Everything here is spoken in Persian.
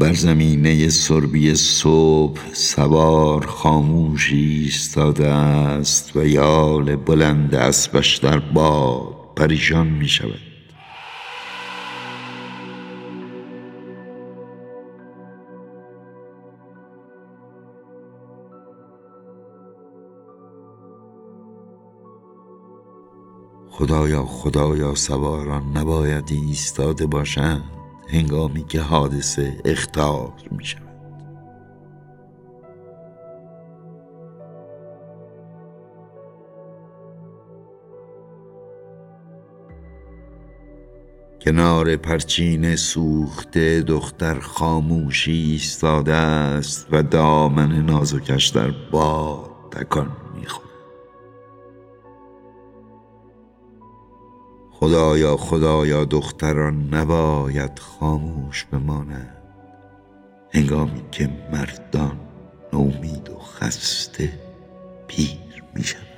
بر زمینه سربی صبح سوار خاموشی ایستاده است و یال بلند اسبش در باد پریشان می شود. خدایا خدایا سواران نباید ایستاده باشند. هنگامی که حادثه اختار می شود کنار پرچین سوخته دختر خاموشی ایستاده است و دامن نازکش در باد تکان می‌خورد. خدایا خدایا دختران نباید خاموش بمانند. هنگامی که مردان نومید و خسته پیر می شوند